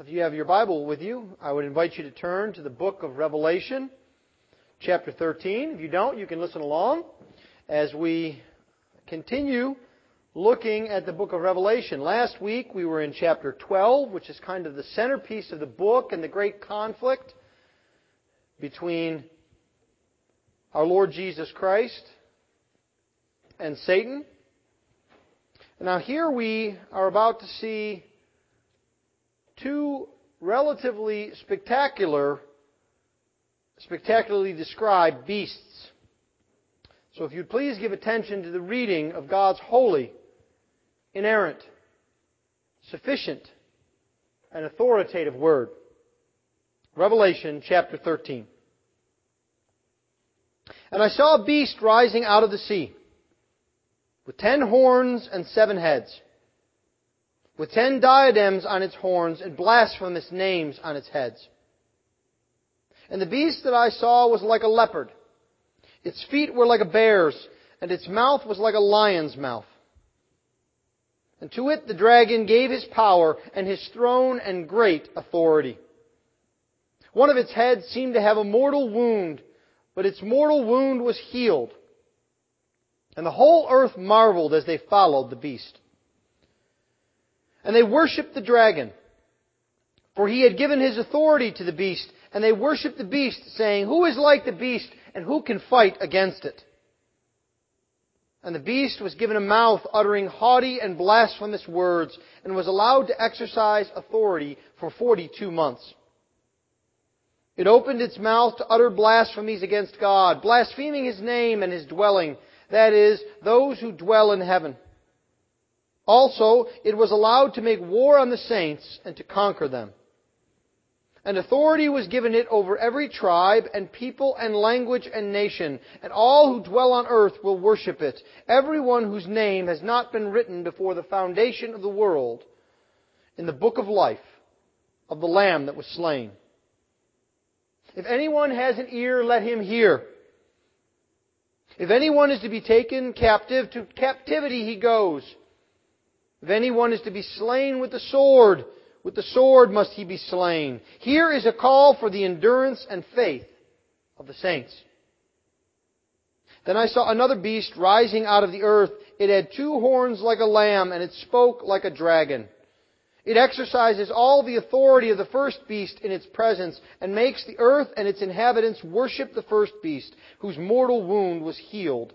If you have your Bible with you, I would invite you to turn to the book of Revelation, chapter 13. If you don't, you can listen along as we continue looking at the book of Revelation. Last week we were in chapter 12, which is kind of the centerpiece of the book and the great conflict between our Lord Jesus Christ and Satan. Now, here we are about to see two relatively spectacular, spectacularly described beasts. So, if you'd please give attention to the reading of God's holy, inerrant, sufficient, and authoritative word. Revelation chapter 13. And I saw a beast rising out of the sea with ten horns and seven heads, with ten diadems on its horns and blasphemous names on its heads. And the beast that I saw was like a leopard. Its feet were like a bear's, and its mouth was like a lion's mouth. And to it the dragon gave his power and his throne and great authority. One of its heads seemed to have a mortal wound, but its mortal wound was healed. And the whole earth marveled as they followed the beast. And they worshipped the dragon, for he had given his authority to the beast, and they worshipped the beast, saying, Who is like the beast, and who can fight against it? And the beast was given a mouth uttering haughty and blasphemous words, and was allowed to exercise authority for forty two months. It opened its mouth to utter blasphemies against God, blaspheming His name and His dwelling, that is, those who dwell in heaven. Also, it was allowed to make war on the saints and to conquer them. And authority was given it over every tribe and people and language and nation, and all who dwell on earth will worship it, everyone whose name has not been written before the foundation of the world in the book of life of the Lamb that was slain. If anyone has an ear, let him hear. If anyone is to be taken captive, to captivity he goes. If anyone is to be slain with the sword, with the sword must he be slain. Here is a call for the endurance and faith of the saints. Then I saw another beast rising out of the earth. It had two horns like a lamb, and it spoke like a dragon. It exercises all the authority of the first beast in its presence and makes the earth and its inhabitants worship the first beast, whose mortal wound was healed.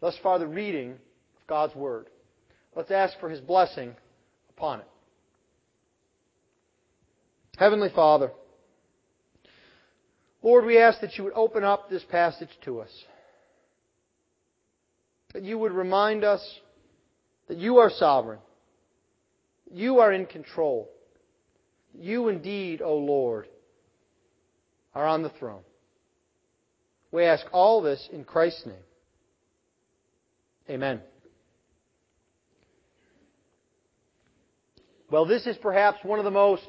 Thus far, the reading of God's Word. Let's ask for his blessing upon it. Heavenly Father, Lord, we ask that you would open up this passage to us. That you would remind us that you are sovereign. You are in control. You indeed, O Lord, are on the throne. We ask all this in Christ's name. Amen. Well, this is perhaps one of the most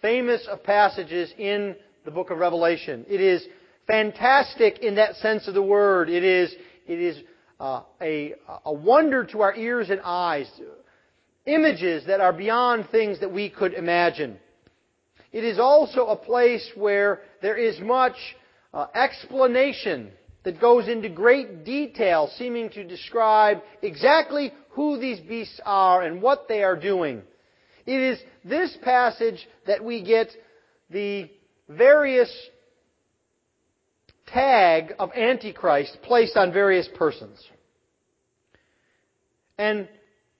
famous of passages in the book of Revelation. It is fantastic in that sense of the word. It is, it is uh, a, a wonder to our ears and eyes, images that are beyond things that we could imagine. It is also a place where there is much uh, explanation that goes into great detail, seeming to describe exactly who these beasts are and what they are doing. It is this passage that we get the various tag of Antichrist placed on various persons. And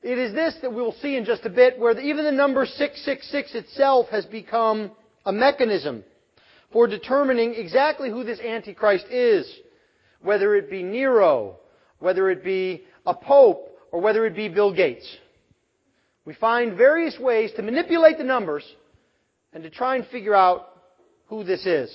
it is this that we will see in just a bit, where even the number 666 itself has become a mechanism for determining exactly who this Antichrist is. Whether it be Nero, whether it be a pope, or whether it be Bill Gates. We find various ways to manipulate the numbers and to try and figure out who this is.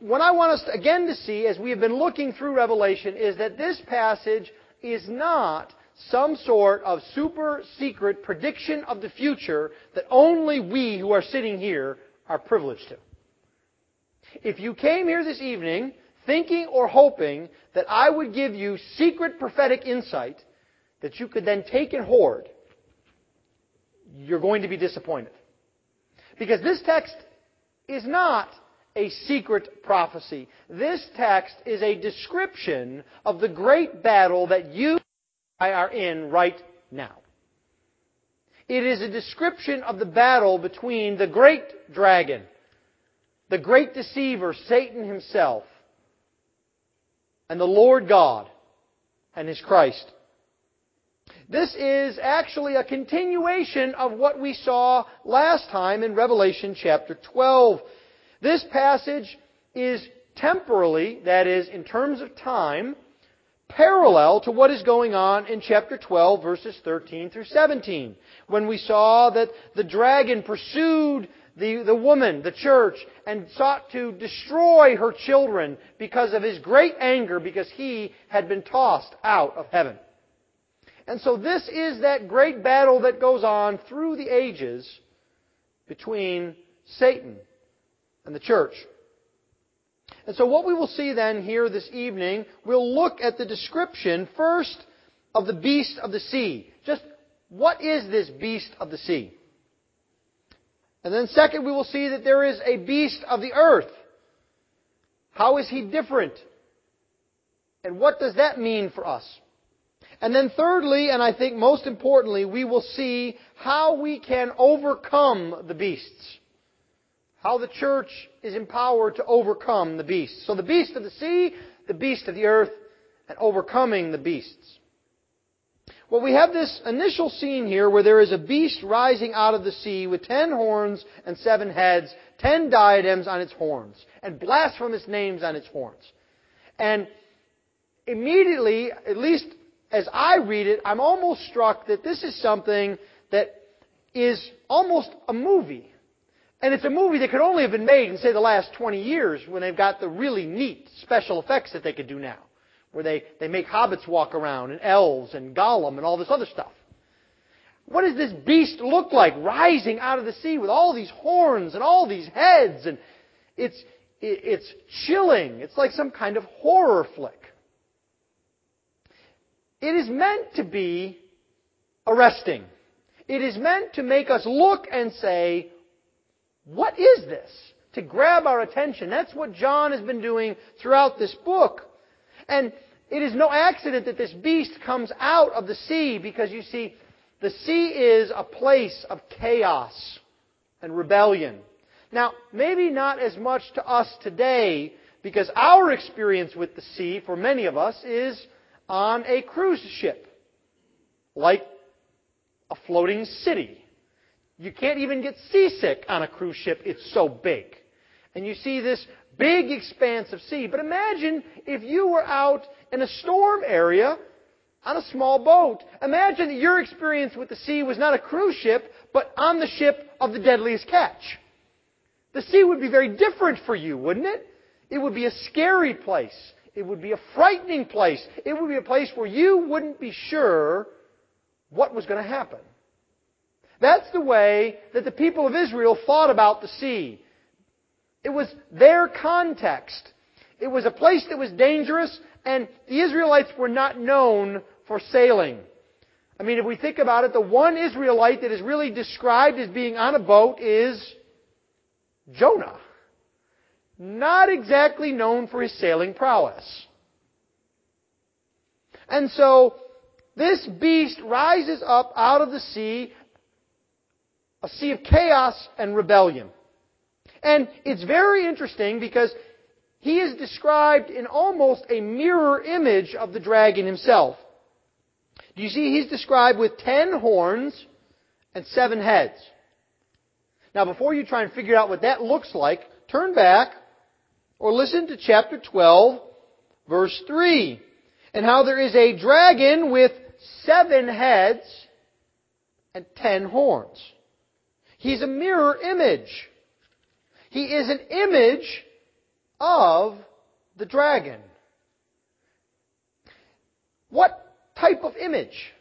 What I want us to, again to see as we have been looking through Revelation is that this passage is not some sort of super secret prediction of the future that only we who are sitting here are privileged to. If you came here this evening thinking or hoping that I would give you secret prophetic insight that you could then take and hoard, you're going to be disappointed. Because this text is not a secret prophecy. This text is a description of the great battle that you I are in right now. It is a description of the battle between the great dragon, the great deceiver, Satan himself, and the Lord God and His Christ. This is actually a continuation of what we saw last time in Revelation chapter 12. This passage is temporally, that is, in terms of time, parallel to what is going on in chapter 12, verses 13 through 17, when we saw that the dragon pursued the, the woman, the church, and sought to destroy her children because of his great anger because he had been tossed out of heaven. And so this is that great battle that goes on through the ages between Satan and the church. And so what we will see then here this evening, we'll look at the description first of the beast of the sea. Just what is this beast of the sea? And then second, we will see that there is a beast of the earth. How is he different? And what does that mean for us? And then thirdly, and I think most importantly, we will see how we can overcome the beasts. How the church is empowered to overcome the beasts. So the beast of the sea, the beast of the earth, and overcoming the beasts. Well, we have this initial scene here where there is a beast rising out of the sea with ten horns and seven heads, ten diadems on its horns, and blasphemous names on its horns. And immediately, at least as I read it, I'm almost struck that this is something that is almost a movie. And it's a movie that could only have been made in, say, the last 20 years when they've got the really neat special effects that they could do now. Where they, they make hobbits walk around and elves and Gollum and all this other stuff. What does this beast look like rising out of the sea with all these horns and all these heads? And it's, it's chilling. It's like some kind of horror flick. It is meant to be arresting. It is meant to make us look and say, what is this? To grab our attention. That's what John has been doing throughout this book. And it is no accident that this beast comes out of the sea because you see, the sea is a place of chaos and rebellion. Now, maybe not as much to us today because our experience with the sea, for many of us, is on a cruise ship, like a floating city. You can't even get seasick on a cruise ship, it's so big. And you see this big expanse of sea. But imagine if you were out in a storm area on a small boat. Imagine that your experience with the sea was not a cruise ship, but on the ship of the deadliest catch. The sea would be very different for you, wouldn't it? It would be a scary place. It would be a frightening place. It would be a place where you wouldn't be sure what was going to happen. That's the way that the people of Israel thought about the sea. It was their context. It was a place that was dangerous, and the Israelites were not known for sailing. I mean, if we think about it, the one Israelite that is really described as being on a boat is Jonah not exactly known for his sailing prowess. And so, this beast rises up out of the sea, a sea of chaos and rebellion. And it's very interesting because he is described in almost a mirror image of the dragon himself. Do you see he's described with ten horns and seven heads? Now, before you try and figure out what that looks like, turn back or listen to chapter 12, verse 3, and how there is a dragon with seven heads and ten horns. He's a mirror image. He is an image of the dragon. What type of image?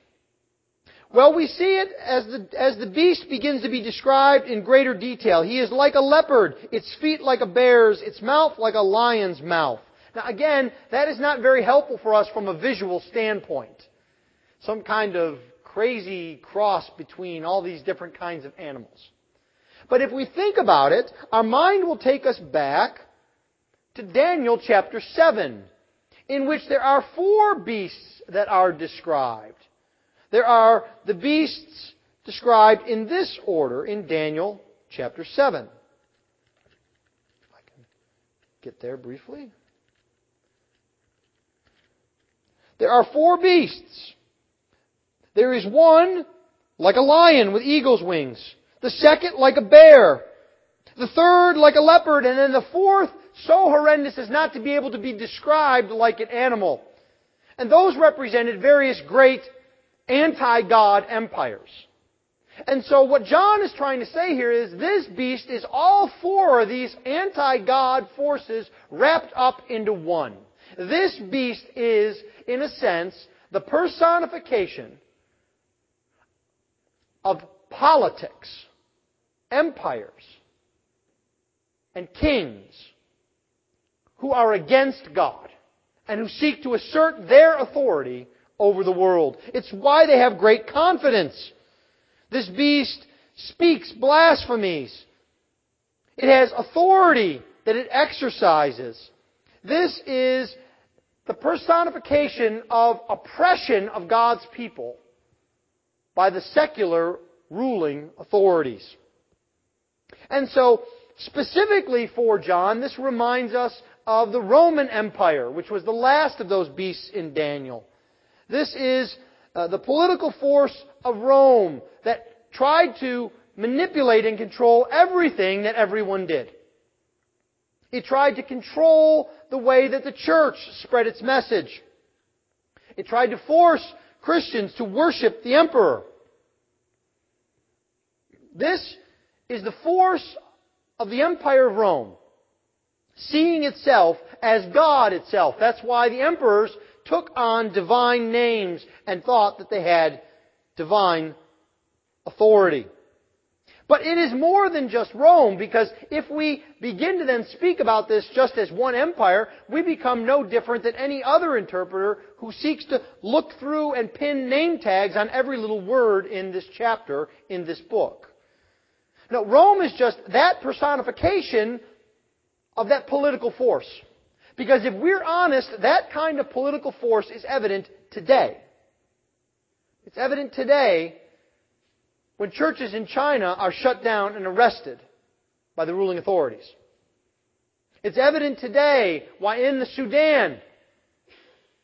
Well, we see it as the, as the beast begins to be described in greater detail. He is like a leopard, its feet like a bear's, its mouth like a lion's mouth. Now again, that is not very helpful for us from a visual standpoint. Some kind of crazy cross between all these different kinds of animals. But if we think about it, our mind will take us back to Daniel chapter 7, in which there are four beasts that are described. There are the beasts described in this order in Daniel chapter 7. If I can get there briefly. There are four beasts. There is one like a lion with eagle's wings, the second like a bear, the third like a leopard, and then the fourth so horrendous as not to be able to be described like an animal. And those represented various great anti-God empires. And so what John is trying to say here is this beast is all four of these anti-God forces wrapped up into one. This beast is, in a sense, the personification of politics, empires, and kings who are against God and who seek to assert their authority over the world. It's why they have great confidence. This beast speaks blasphemies. It has authority that it exercises. This is the personification of oppression of God's people by the secular ruling authorities. And so, specifically for John, this reminds us of the Roman Empire, which was the last of those beasts in Daniel. This is uh, the political force of Rome that tried to manipulate and control everything that everyone did. It tried to control the way that the church spread its message. It tried to force Christians to worship the emperor. This is the force of the Empire of Rome, seeing itself as God itself. That's why the emperors took on divine names and thought that they had divine authority. But it is more than just Rome, because if we begin to then speak about this just as one empire, we become no different than any other interpreter who seeks to look through and pin name tags on every little word in this chapter, in this book. Now, Rome is just that personification of that political force. Because if we're honest, that kind of political force is evident today. It's evident today when churches in China are shut down and arrested by the ruling authorities. It's evident today why in the Sudan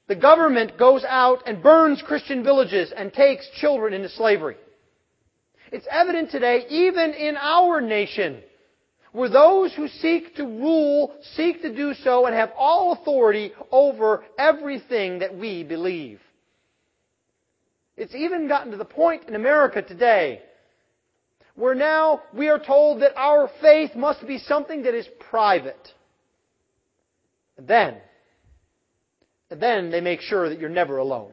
the government goes out and burns Christian villages and takes children into slavery. It's evident today even in our nation where those who seek to rule seek to do so and have all authority over everything that we believe. It's even gotten to the point in America today where now we are told that our faith must be something that is private. And then, and then they make sure that you're never alone.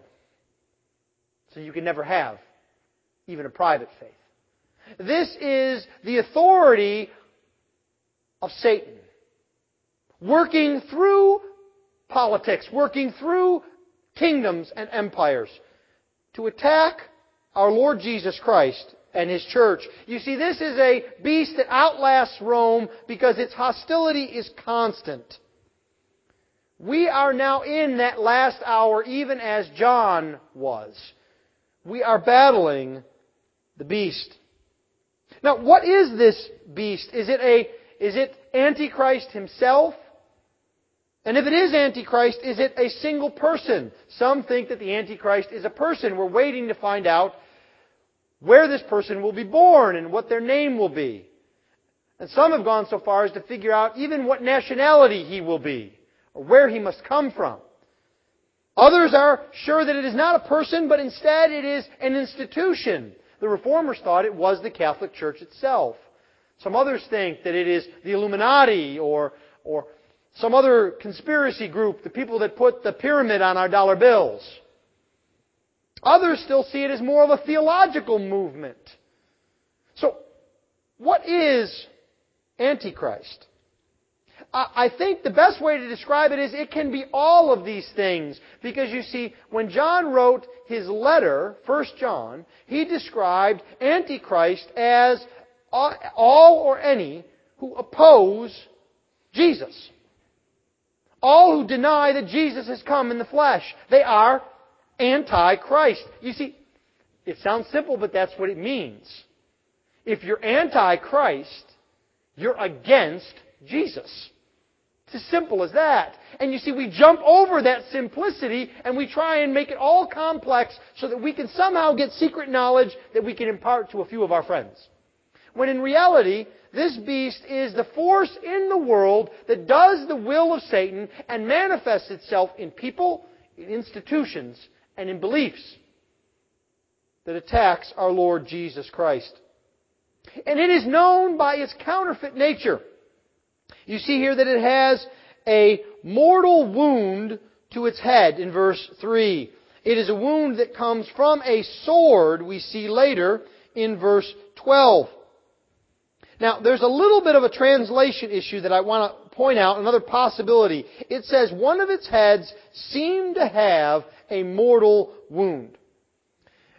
So you can never have even a private faith. This is the authority of Satan. Working through politics, working through kingdoms and empires to attack our Lord Jesus Christ and His church. You see, this is a beast that outlasts Rome because its hostility is constant. We are now in that last hour, even as John was. We are battling the beast. Now, what is this beast? Is it a is it Antichrist himself? And if it is Antichrist, is it a single person? Some think that the Antichrist is a person. We're waiting to find out where this person will be born and what their name will be. And some have gone so far as to figure out even what nationality he will be, or where he must come from. Others are sure that it is not a person, but instead it is an institution. The Reformers thought it was the Catholic Church itself. Some others think that it is the Illuminati or, or some other conspiracy group, the people that put the pyramid on our dollar bills. Others still see it as more of a theological movement. So, what is Antichrist? I think the best way to describe it is it can be all of these things. Because you see, when John wrote his letter, 1 John, he described Antichrist as all or any who oppose Jesus. All who deny that Jesus has come in the flesh. They are anti-Christ. You see, it sounds simple, but that's what it means. If you're anti-Christ, you're against Jesus. It's as simple as that. And you see, we jump over that simplicity and we try and make it all complex so that we can somehow get secret knowledge that we can impart to a few of our friends. When in reality, this beast is the force in the world that does the will of Satan and manifests itself in people, in institutions, and in beliefs that attacks our Lord Jesus Christ. And it is known by its counterfeit nature. You see here that it has a mortal wound to its head in verse 3. It is a wound that comes from a sword we see later in verse 12. Now, there's a little bit of a translation issue that I want to point out, another possibility. It says one of its heads seemed to have a mortal wound.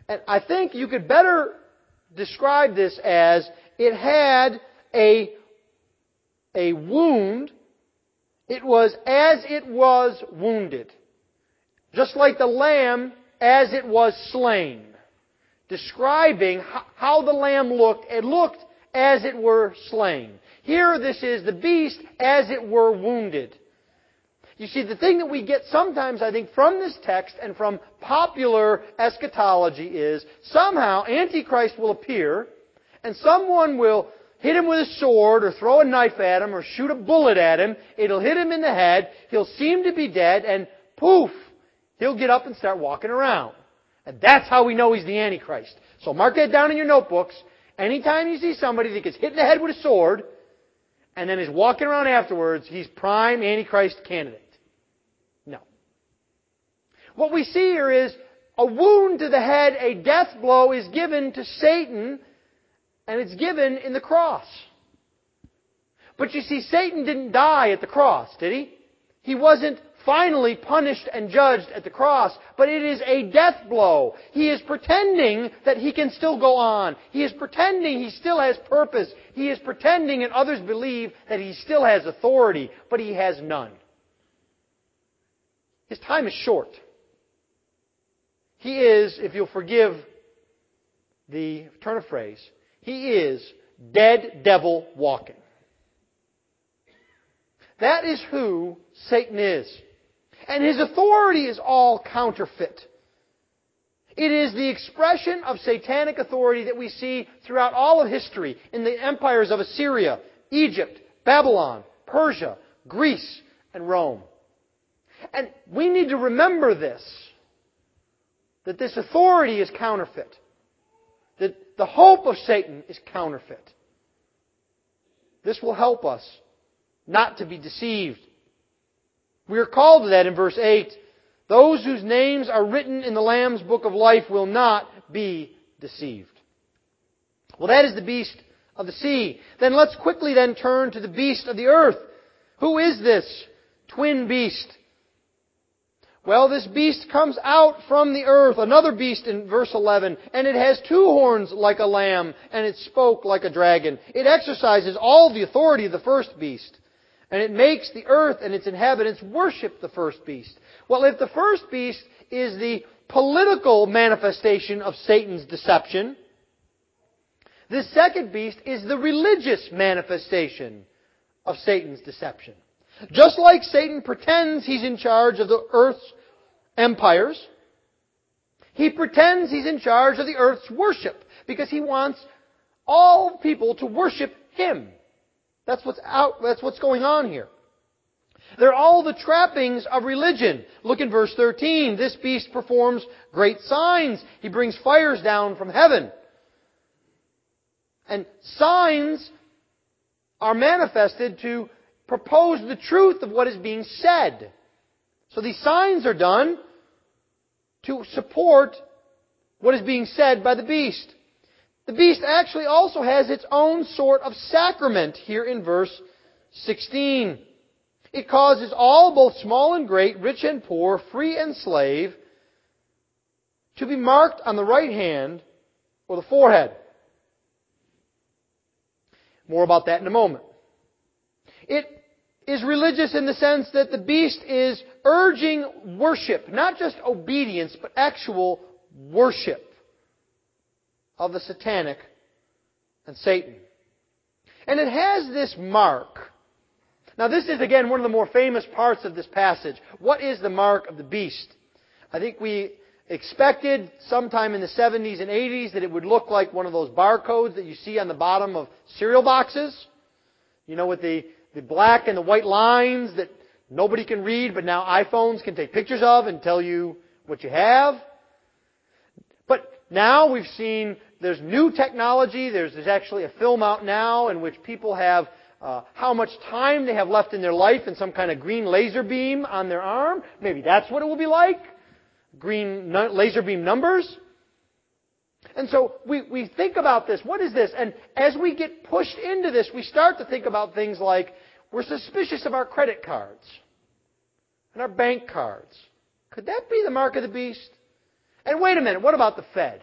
And I think you could better describe this as it had a, a wound. It was as it was wounded. Just like the lamb as it was slain. Describing how the lamb looked. It looked as it were slain. Here this is the beast as it were wounded. You see, the thing that we get sometimes, I think, from this text and from popular eschatology is somehow Antichrist will appear and someone will hit him with a sword or throw a knife at him or shoot a bullet at him. It'll hit him in the head. He'll seem to be dead and poof, he'll get up and start walking around. And that's how we know he's the Antichrist. So mark that down in your notebooks. Anytime you see somebody that gets hit in the head with a sword and then is walking around afterwards, he's prime Antichrist candidate. No. What we see here is a wound to the head, a death blow is given to Satan, and it's given in the cross. But you see, Satan didn't die at the cross, did he? He wasn't finally punished and judged at the cross, but it is a death blow. He is pretending that he can still go on. He is pretending he still has purpose. He is pretending and others believe that he still has authority, but he has none. His time is short. He is, if you'll forgive the turn of phrase, he is dead devil walking. That is who Satan is. And his authority is all counterfeit. It is the expression of satanic authority that we see throughout all of history in the empires of Assyria, Egypt, Babylon, Persia, Greece, and Rome. And we need to remember this that this authority is counterfeit. That the hope of Satan is counterfeit. This will help us not to be deceived. We are called to that in verse 8. Those whose names are written in the Lamb's book of life will not be deceived. Well, that is the beast of the sea. Then let's quickly then turn to the beast of the earth. Who is this twin beast? Well, this beast comes out from the earth, another beast in verse 11, and it has two horns like a lamb, and it spoke like a dragon. It exercises all the authority of the first beast. And it makes the earth and its inhabitants worship the first beast. Well, if the first beast is the political manifestation of Satan's deception, the second beast is the religious manifestation of Satan's deception. Just like Satan pretends he's in charge of the earth's empires, he pretends he's in charge of the earth's worship because he wants all people to worship him. That's what's out, that's what's going on here. They're all the trappings of religion. Look in verse 13. This beast performs great signs. He brings fires down from heaven. And signs are manifested to propose the truth of what is being said. So these signs are done to support what is being said by the beast. The beast actually also has its own sort of sacrament here in verse 16. It causes all, both small and great, rich and poor, free and slave, to be marked on the right hand or the forehead. More about that in a moment. It is religious in the sense that the beast is urging worship, not just obedience, but actual worship of the satanic and Satan. And it has this mark. Now, this is again one of the more famous parts of this passage. What is the mark of the beast? I think we expected sometime in the 70s and 80s that it would look like one of those barcodes that you see on the bottom of cereal boxes. You know, with the, the black and the white lines that nobody can read, but now iPhones can take pictures of and tell you what you have. But now we've seen there's new technology. There's, there's actually a film out now in which people have uh, how much time they have left in their life and some kind of green laser beam on their arm. Maybe that's what it will be like. Green laser beam numbers. And so we, we think about this. What is this? And as we get pushed into this, we start to think about things like we're suspicious of our credit cards and our bank cards. Could that be the mark of the beast? And wait a minute, what about the Fed?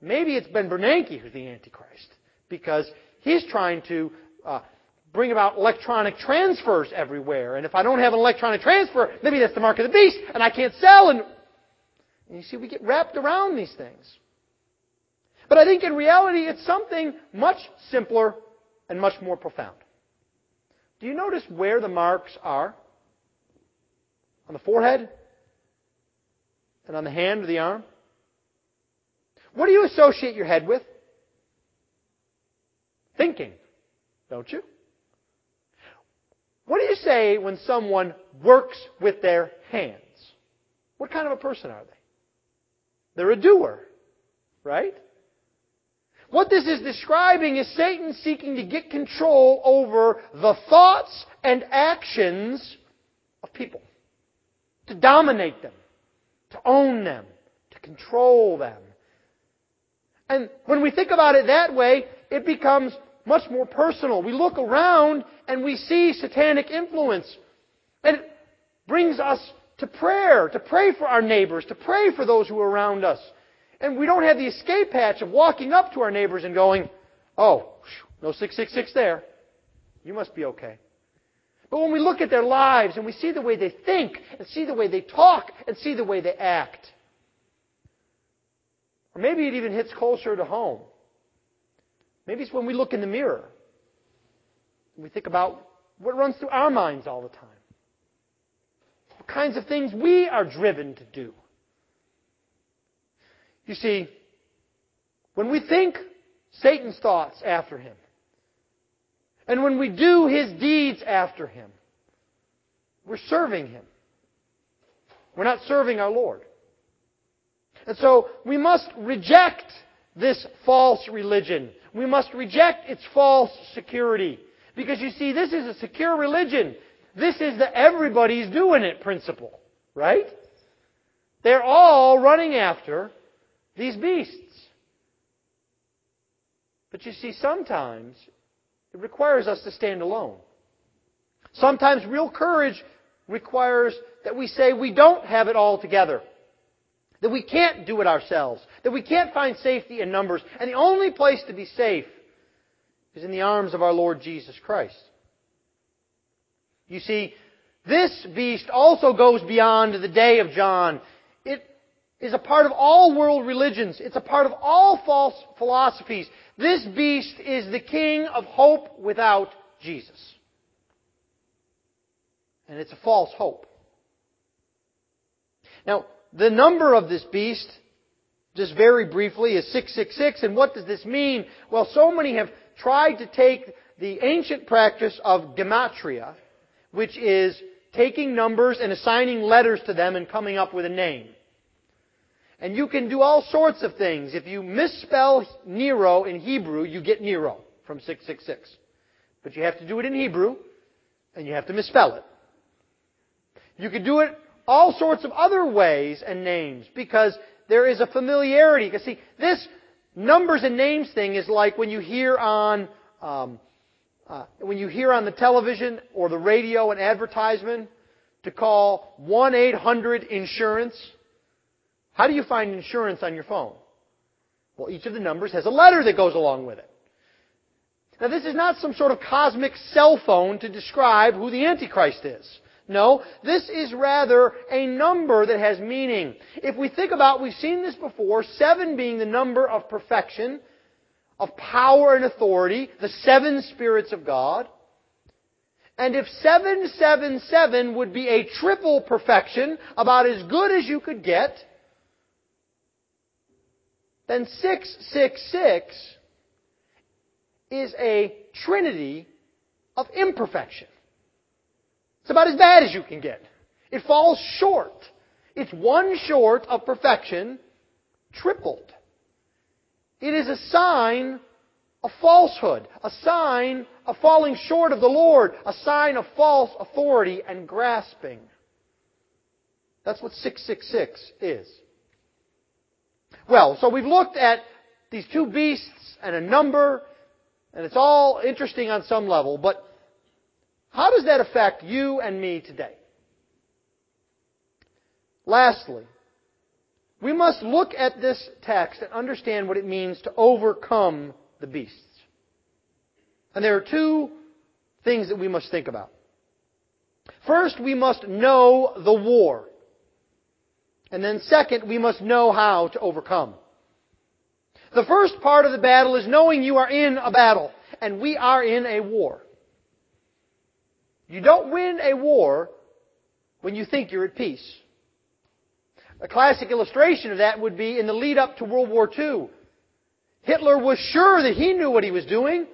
Maybe it's Ben Bernanke who's the Antichrist because he's trying to uh, bring about electronic transfers everywhere. And if I don't have an electronic transfer, maybe that's the mark of the beast, and I can't sell. And, and you see, we get wrapped around these things. But I think in reality, it's something much simpler and much more profound. Do you notice where the marks are? On the forehead? And on the hand or the arm? What do you associate your head with? Thinking, don't you? What do you say when someone works with their hands? What kind of a person are they? They're a doer, right? What this is describing is Satan seeking to get control over the thoughts and actions of people, to dominate them, to own them, to control them. And when we think about it that way, it becomes much more personal. We look around and we see satanic influence. And it brings us to prayer, to pray for our neighbors, to pray for those who are around us. And we don't have the escape hatch of walking up to our neighbors and going, oh, no 666 there. You must be okay. But when we look at their lives and we see the way they think and see the way they talk and see the way they act, or maybe it even hits closer to home. Maybe it's when we look in the mirror. And we think about what runs through our minds all the time. What kinds of things we are driven to do. You see, when we think Satan's thoughts after him, and when we do his deeds after him, we're serving him. We're not serving our Lord. And so we must reject this false religion. We must reject its false security. Because you see, this is a secure religion. This is the everybody's doing it principle. Right? They're all running after these beasts. But you see, sometimes it requires us to stand alone. Sometimes real courage requires that we say we don't have it all together. That we can't do it ourselves. That we can't find safety in numbers. And the only place to be safe is in the arms of our Lord Jesus Christ. You see, this beast also goes beyond the day of John. It is a part of all world religions. It's a part of all false philosophies. This beast is the king of hope without Jesus. And it's a false hope. Now, the number of this beast, just very briefly, is 666. And what does this mean? Well, so many have tried to take the ancient practice of gematria, which is taking numbers and assigning letters to them and coming up with a name. And you can do all sorts of things. If you misspell Nero in Hebrew, you get Nero from 666. But you have to do it in Hebrew, and you have to misspell it. You can do it all sorts of other ways and names because there is a familiarity. Because see, this numbers and names thing is like when you hear on um, uh, when you hear on the television or the radio an advertisement to call one eight hundred insurance. How do you find insurance on your phone? Well, each of the numbers has a letter that goes along with it. Now, this is not some sort of cosmic cell phone to describe who the Antichrist is. No, this is rather a number that has meaning. If we think about, we've seen this before, seven being the number of perfection, of power and authority, the seven spirits of God. And if 777 would be a triple perfection, about as good as you could get, then 666 is a trinity of imperfection. It's about as bad as you can get. It falls short. It's one short of perfection, tripled. It is a sign of falsehood, a sign of falling short of the Lord, a sign of false authority and grasping. That's what 666 is. Well, so we've looked at these two beasts and a number, and it's all interesting on some level, but how does that affect you and me today? Lastly, we must look at this text and understand what it means to overcome the beasts. And there are two things that we must think about. First, we must know the war. And then second, we must know how to overcome. The first part of the battle is knowing you are in a battle, and we are in a war. You don't win a war when you think you're at peace. A classic illustration of that would be in the lead up to World War II. Hitler was sure that he knew what he was doing.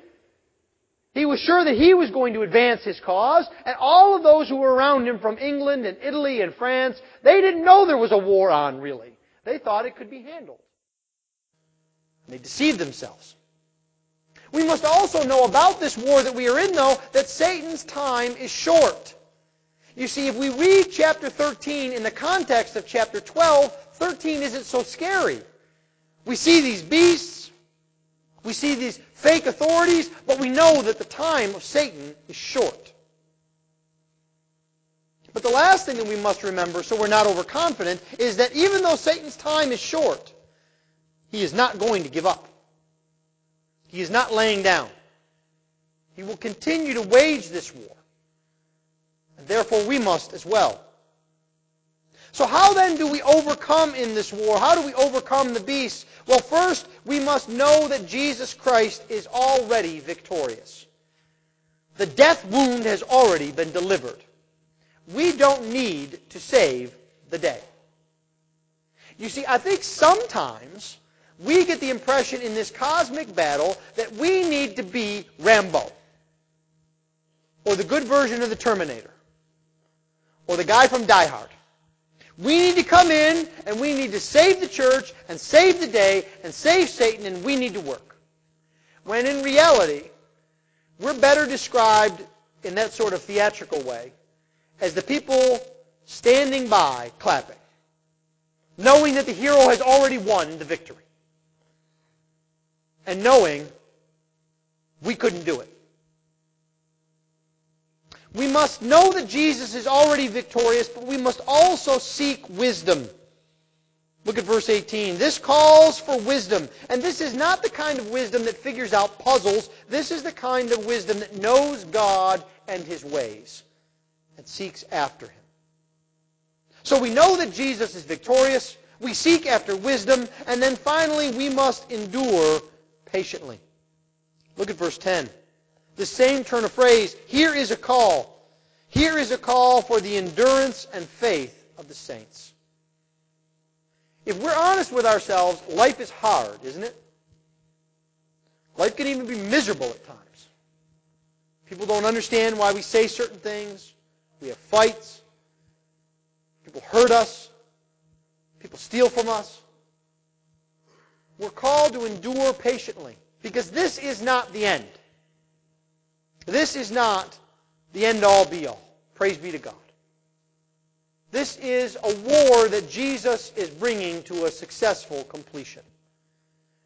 He was sure that he was going to advance his cause, and all of those who were around him from England and Italy and France, they didn't know there was a war on, really. They thought it could be handled. They deceived themselves. We must also know about this war that we are in, though, that Satan's time is short. You see, if we read chapter 13 in the context of chapter 12, 13 isn't so scary. We see these beasts, we see these fake authorities, but we know that the time of Satan is short. But the last thing that we must remember, so we're not overconfident, is that even though Satan's time is short, he is not going to give up. He is not laying down. He will continue to wage this war. And therefore we must as well. So how then do we overcome in this war? How do we overcome the beast? Well, first, we must know that Jesus Christ is already victorious. The death wound has already been delivered. We don't need to save the day. You see, I think sometimes we get the impression in this cosmic battle that we need to be Rambo. Or the good version of the Terminator. Or the guy from Die Hard. We need to come in and we need to save the church and save the day and save Satan and we need to work. When in reality, we're better described in that sort of theatrical way as the people standing by clapping, knowing that the hero has already won the victory and knowing we couldn't do it. We must know that Jesus is already victorious, but we must also seek wisdom. Look at verse 18. This calls for wisdom. And this is not the kind of wisdom that figures out puzzles. This is the kind of wisdom that knows God and His ways and seeks after Him. So we know that Jesus is victorious. We seek after wisdom. And then finally, we must endure patiently. Look at verse 10. The same turn of phrase, here is a call. Here is a call for the endurance and faith of the saints. If we're honest with ourselves, life is hard, isn't it? Life can even be miserable at times. People don't understand why we say certain things. We have fights. People hurt us. People steal from us. We're called to endure patiently because this is not the end. This is not the end all be all. Praise be to God. This is a war that Jesus is bringing to a successful completion.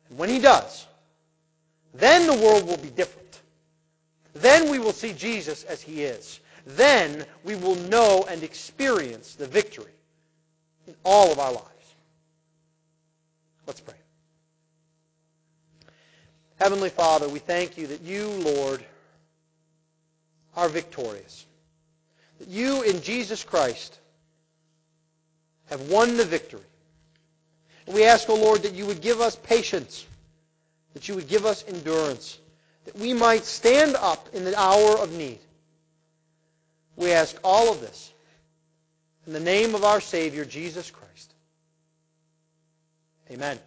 And when he does, then the world will be different. Then we will see Jesus as he is. Then we will know and experience the victory in all of our lives. Let's pray. Heavenly Father, we thank you that you, Lord, are victorious. That you in Jesus Christ have won the victory. And we ask, O oh Lord, that you would give us patience, that you would give us endurance, that we might stand up in the hour of need. We ask all of this in the name of our Savior, Jesus Christ. Amen.